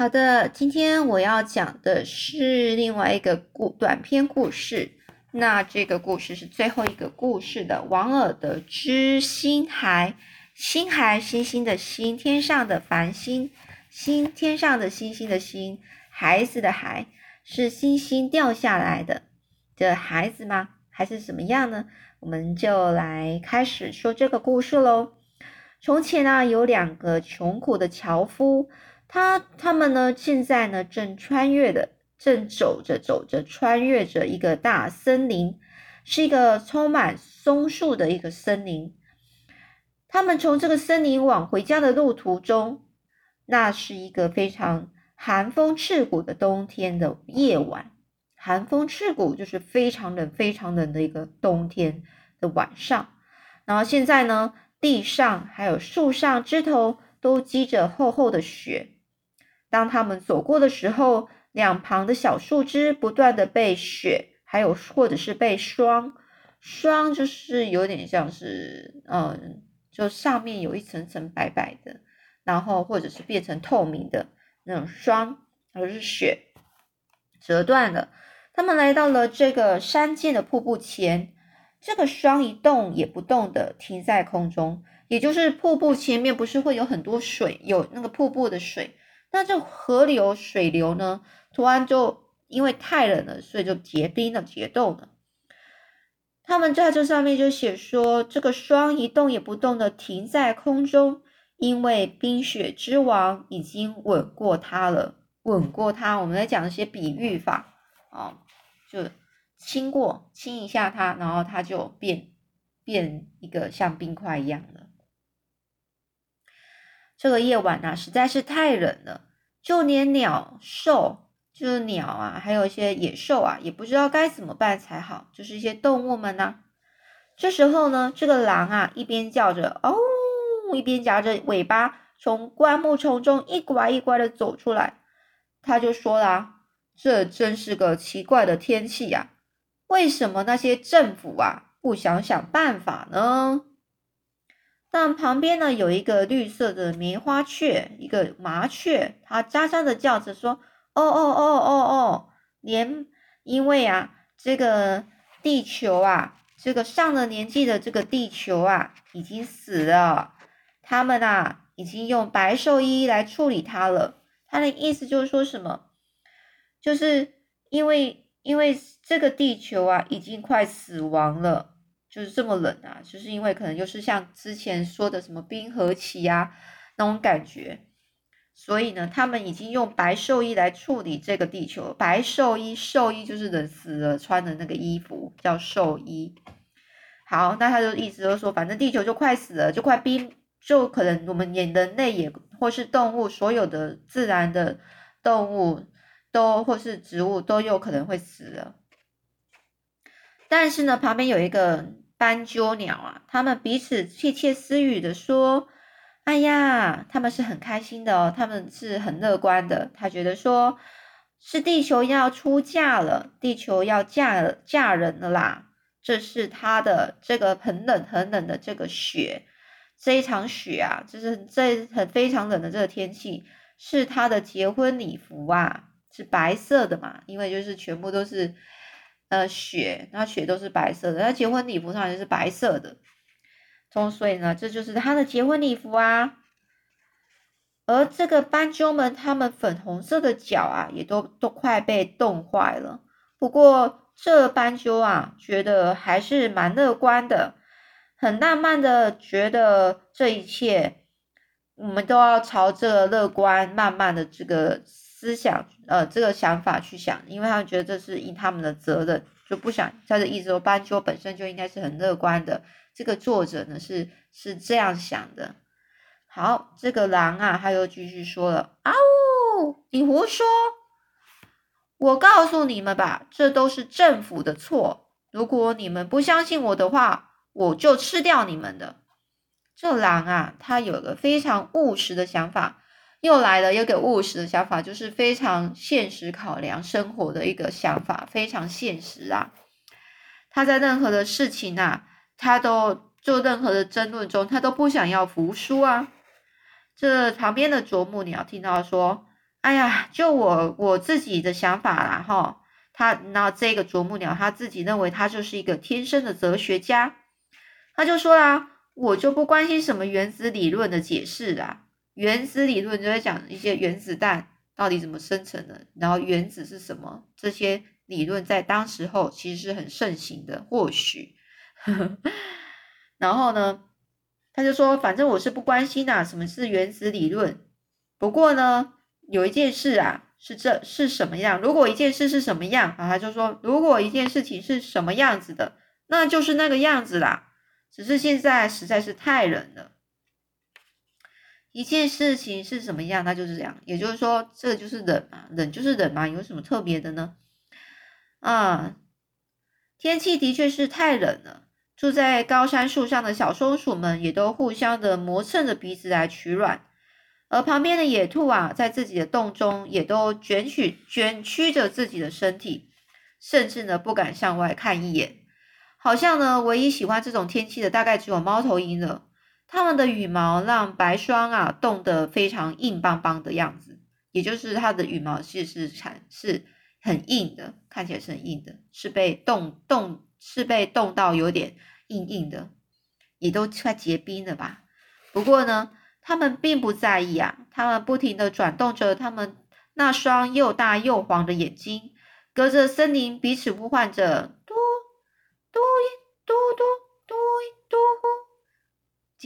好的，今天我要讲的是另外一个故短篇故事。那这个故事是最后一个故事的王尔德之星孩，星孩星星的星，天上的繁星，星天上的星星的星，孩子的孩是星星掉下来的的孩子吗？还是怎么样呢？我们就来开始说这个故事喽。从前啊，有两个穷苦的樵夫。他他们呢，现在呢正穿越的，正走着走着，穿越着一个大森林，是一个充满松树的一个森林。他们从这个森林往回家的路途中，那是一个非常寒风刺骨的冬天的夜晚。寒风刺骨就是非常冷、非常冷的一个冬天的晚上。然后现在呢，地上还有树上枝头都积着厚厚的雪。当他们走过的时候，两旁的小树枝不断的被雪，还有或者是被霜，霜就是有点像是，嗯，就上面有一层层白白的，然后或者是变成透明的那种霜，或者是雪折断了。他们来到了这个山涧的瀑布前，这个霜一动也不动的停在空中，也就是瀑布前面不是会有很多水，有那个瀑布的水。那这河流水流呢，突然就因为太冷了，所以就结冰了、结冻了。他们在这上面就写说，这个霜一动也不动的停在空中，因为冰雪之王已经吻过它了，吻过它。我们在讲一些比喻法啊，就亲过，亲一下它，然后它就变变一个像冰块一样的。这个夜晚啊，实在是太冷了，就连鸟兽，就是鸟啊，还有一些野兽啊，也不知道该怎么办才好。就是一些动物们呢，这时候呢，这个狼啊，一边叫着哦，一边夹着尾巴从灌木丛中一拐一拐的走出来。他就说啦：“这真是个奇怪的天气呀，为什么那些政府啊，不想想办法呢？”但旁边呢有一个绿色的棉花雀，一个麻雀，它喳喳的叫着说：“哦哦哦哦哦，连因为啊，这个地球啊，这个上了年纪的这个地球啊，已经死了，他们啊已经用白兽医来处理它了。他的意思就是说什么？就是因为因为这个地球啊已经快死亡了。”就是这么冷啊，就是因为可能就是像之前说的什么冰河期呀那种感觉，所以呢，他们已经用白兽衣来处理这个地球。白兽衣，兽衣就是人死了穿的那个衣服，叫兽衣。好，那他就意思就是说，反正地球就快死了，就快冰，就可能我们人类也或是动物，所有的自然的动物都或是植物都有可能会死了。但是呢，旁边有一个斑鸠鸟啊，他们彼此窃窃私语的说：“哎呀，他们是很开心的哦，他们是很乐观的。他觉得说是地球要出嫁了，地球要嫁嫁人了啦。这是他的这个很冷很冷的这个雪，这一场雪啊，就是这很非常冷的这个天气，是他的结婚礼服啊，是白色的嘛，因为就是全部都是。”呃，雪，那雪都是白色的，那结婚礼服上也是白色的，从所以呢，这就是他的结婚礼服啊。而这个斑鸠们，他们粉红色的脚啊，也都都快被冻坏了。不过这斑鸠啊，觉得还是蛮乐观的，很浪漫的，觉得这一切，我们都要朝着乐观、慢慢的这个。思想，呃，这个想法去想，因为他们觉得这是应他们的责任，就不想他的意思说，斑鸠本身就应该是很乐观的。这个作者呢是是这样想的。好，这个狼啊，他又继续说了：“啊呜，你胡说！我告诉你们吧，这都是政府的错。如果你们不相信我的话，我就吃掉你们的。”这狼啊，他有个非常务实的想法。又来了，有个务实的想法，就是非常现实考量生活的一个想法，非常现实啊。他在任何的事情啊，他都做任何的争论中，他都不想要服输啊。这旁边的啄木鸟听到说：“哎呀，就我我自己的想法啦，哈，他那这个啄木鸟他自己认为他就是一个天生的哲学家，他就说啦，我就不关心什么原子理论的解释啦，原子理论就在讲一些原子弹到底怎么生成的，然后原子是什么，这些理论在当时候其实是很盛行的，或许，然后呢，他就说，反正我是不关心呐，什么是原子理论，不过呢。有一件事啊，是这是什么样？如果一件事是什么样啊，他就说，如果一件事情是什么样子的，那就是那个样子啦。只是现在实在是太冷了。一件事情是什么样，那就是这样。也就是说，这就是冷嘛，冷就是冷嘛，有什么特别的呢？啊，天气的确是太冷了。住在高山树上的小松鼠们也都互相的磨蹭着鼻子来取暖。而旁边的野兔啊，在自己的洞中也都卷曲卷曲着自己的身体，甚至呢不敢向外看一眼。好像呢，唯一喜欢这种天气的，大概只有猫头鹰了。它们的羽毛让白霜啊冻得非常硬邦邦的样子，也就是它的羽毛其实是产是很硬的，看起来是很硬的，是被冻冻是被冻到有点硬硬的，也都快结冰了吧。不过呢。他们并不在意啊，他们不停地转动着他们那双又大又黄的眼睛，隔着森林彼此呼唤着：“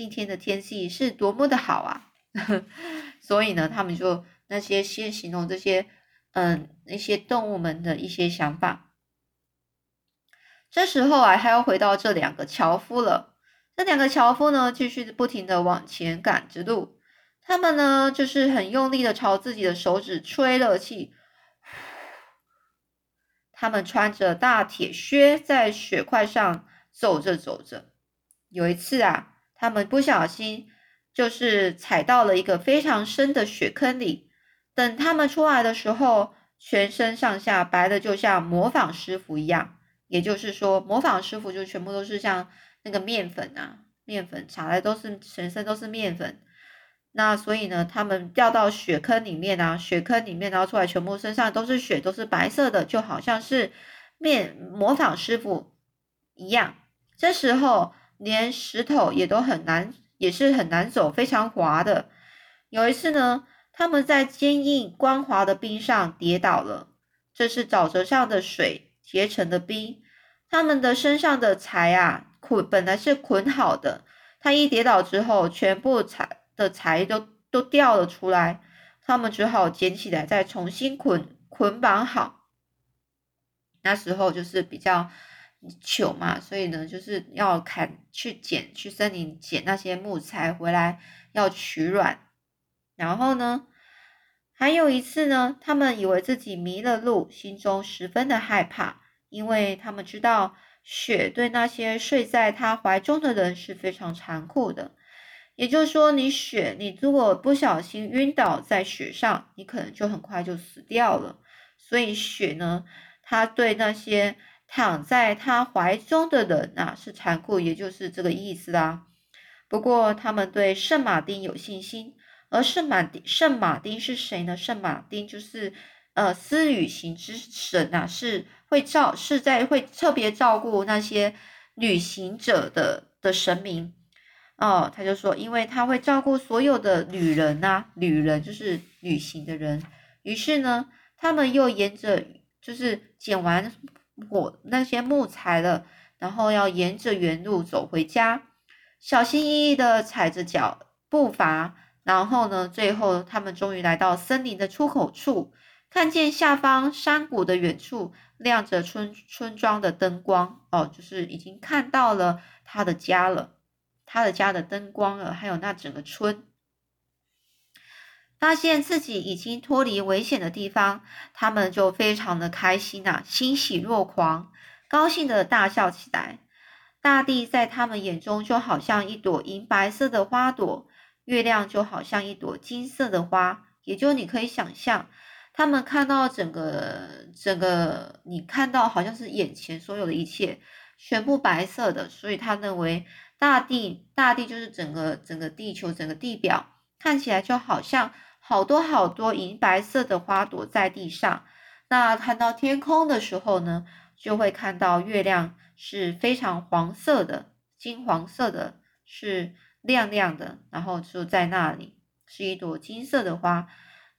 今天的天气是多么的好啊！所以呢，他们就那些先形容这些嗯那些动物们的一些想法。这时候啊，还要回到这两个樵夫了。这两个樵夫呢，继续不停的往前赶着路。他们呢，就是很用力的朝自己的手指吹热气。他们穿着大铁靴，在雪块上走着走着。有一次啊，他们不小心就是踩到了一个非常深的雪坑里。等他们出来的时候，全身上下白的就像模仿师傅一样。也就是说，模仿师傅就全部都是像。那个面粉啊，面粉擦的都是全身都是面粉，那所以呢，他们掉到雪坑里面啊，雪坑里面然后出来，全部身上都是雪，都是白色的，就好像是面模仿师傅一样。这时候连石头也都很难，也是很难走，非常滑的。有一次呢，他们在坚硬光滑的冰上跌倒了，这是沼泽上的水结成的冰，他们的身上的柴啊。捆本来是捆好的，他一跌倒之后，全部柴的柴都都掉了出来，他们只好捡起来再重新捆捆绑好。那时候就是比较糗嘛，所以呢，就是要砍去捡去森林捡那些木材回来要取暖。然后呢，还有一次呢，他们以为自己迷了路，心中十分的害怕，因为他们知道。雪对那些睡在他怀中的人是非常残酷的，也就是说，你雪，你如果不小心晕倒在雪上，你可能就很快就死掉了。所以雪呢，他对那些躺在他怀中的人啊是残酷，也就是这个意思啦。不过他们对圣马丁有信心，而圣马丁圣马丁是谁呢？圣马丁就是呃，私旅行之神啊，是。会照是在会特别照顾那些旅行者的的神明哦，他就说，因为他会照顾所有的旅人呐，旅人就是旅行的人。于是呢，他们又沿着就是捡完火那些木材了，然后要沿着原路走回家，小心翼翼的踩着脚步伐，然后呢，最后他们终于来到森林的出口处。看见下方山谷的远处亮着村村庄的灯光哦，就是已经看到了他的家了，他的家的灯光了，还有那整个村，发现自己已经脱离危险的地方，他们就非常的开心呐，欣喜若狂，高兴的大笑起来。大地在他们眼中就好像一朵银白色的花朵，月亮就好像一朵金色的花，也就你可以想象。他们看到整个整个，你看到好像是眼前所有的一切全部白色的，所以他认为大地大地就是整个整个地球整个地表看起来就好像好多好多银白色的花朵在地上。那看到天空的时候呢，就会看到月亮是非常黄色的，金黄色的，是亮亮的，然后就在那里是一朵金色的花。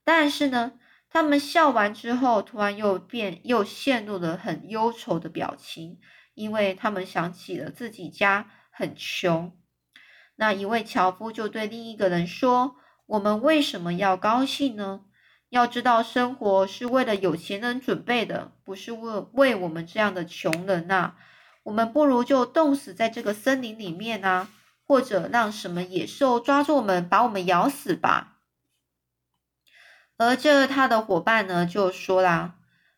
但是呢，他们笑完之后，突然又变，又陷入了很忧愁的表情，因为他们想起了自己家很穷。那一位樵夫就对另一个人说：“我们为什么要高兴呢？要知道，生活是为了有钱人准备的，不是为为我们这样的穷人呐。我们不如就冻死在这个森林里面啊，或者让什么野兽抓住我们，把我们咬死吧。”而这他的伙伴呢，就说啦：“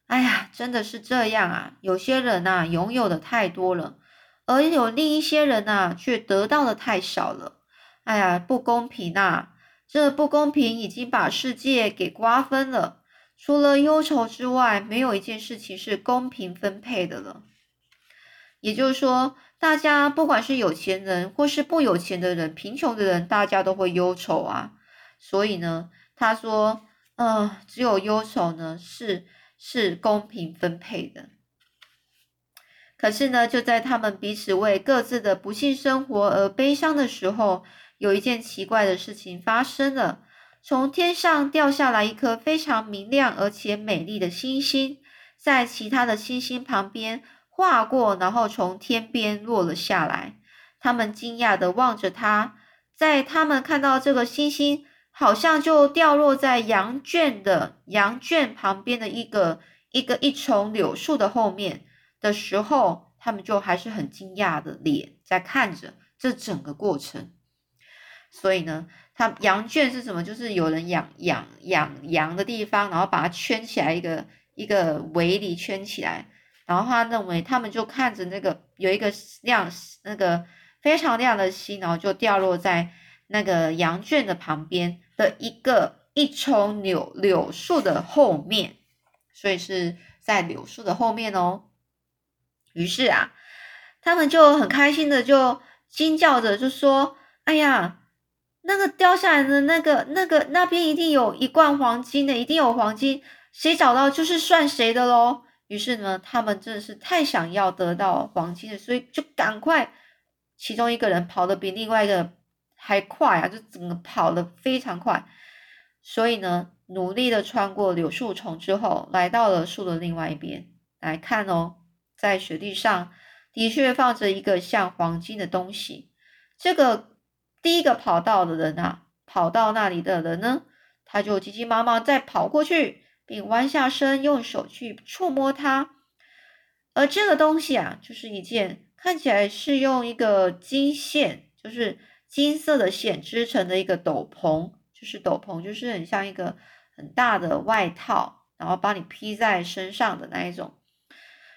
哎呀，真的是这样啊！有些人呐，拥有的太多了，而有另一些人呐，却得到的太少了。哎呀，不公平呐！这不公平已经把世界给瓜分了。除了忧愁之外，没有一件事情是公平分配的了。也就是说，大家不管是有钱人或是不有钱的人，贫穷的人，大家都会忧愁啊。所以呢，他说。”嗯，只有忧愁呢，是是公平分配的。可是呢，就在他们彼此为各自的不幸生活而悲伤的时候，有一件奇怪的事情发生了：从天上掉下来一颗非常明亮而且美丽的星星，在其他的星星旁边划过，然后从天边落了下来。他们惊讶的望着它，在他们看到这个星星。好像就掉落在羊圈的羊圈旁边的一个一个一丛柳树的后面的时候，他们就还是很惊讶的脸在看着这整个过程。所以呢，他羊圈是什么？就是有人养养养羊的地方，然后把它圈起来一个一个围篱圈起来，然后他认为他们就看着那个有一个亮那个非常亮的星，然后就掉落在那个羊圈的旁边。的一个一丛柳柳树的后面，所以是在柳树的后面哦。于是啊，他们就很开心的就惊叫着，就说：“哎呀，那个掉下来的那个那个那边一定有一罐黄金的，一定有黄金，谁找到就是算谁的喽。”于是呢，他们真的是太想要得到黄金了，所以就赶快，其中一个人跑得比另外一个。还快啊！就整个跑得非常快，所以呢，努力的穿过柳树丛之后，来到了树的另外一边来看哦，在雪地上的确放着一个像黄金的东西。这个第一个跑到的人啊，跑到那里的人呢，他就急急忙忙再跑过去，并弯下身用手去触摸它。而这个东西啊，就是一件看起来是用一个金线，就是。金色的线织成的一个斗篷，就是斗篷，就是很像一个很大的外套，然后帮你披在身上的那一种。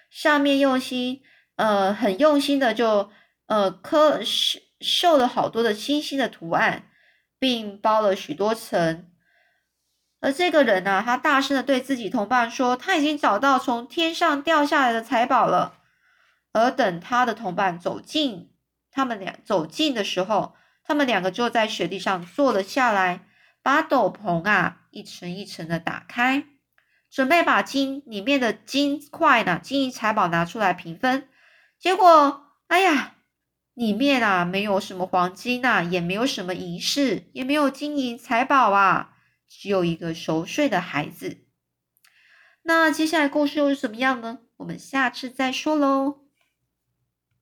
上面用心，呃，很用心的就呃刻是绣了好多的星星的图案，并包了许多层。而这个人呢，他大声的对自己同伴说：“他已经找到从天上掉下来的财宝了。”而等他的同伴走近，他们俩走近的时候，他们两个就在雪地上坐了下来，把斗篷啊一层一层的打开，准备把金里面的金块呢、金银财宝拿出来平分。结果，哎呀，里面啊没有什么黄金呐，也没有什么银饰，也没有金银财宝啊，只有一个熟睡的孩子。那接下来故事又是怎么样呢？我们下次再说喽。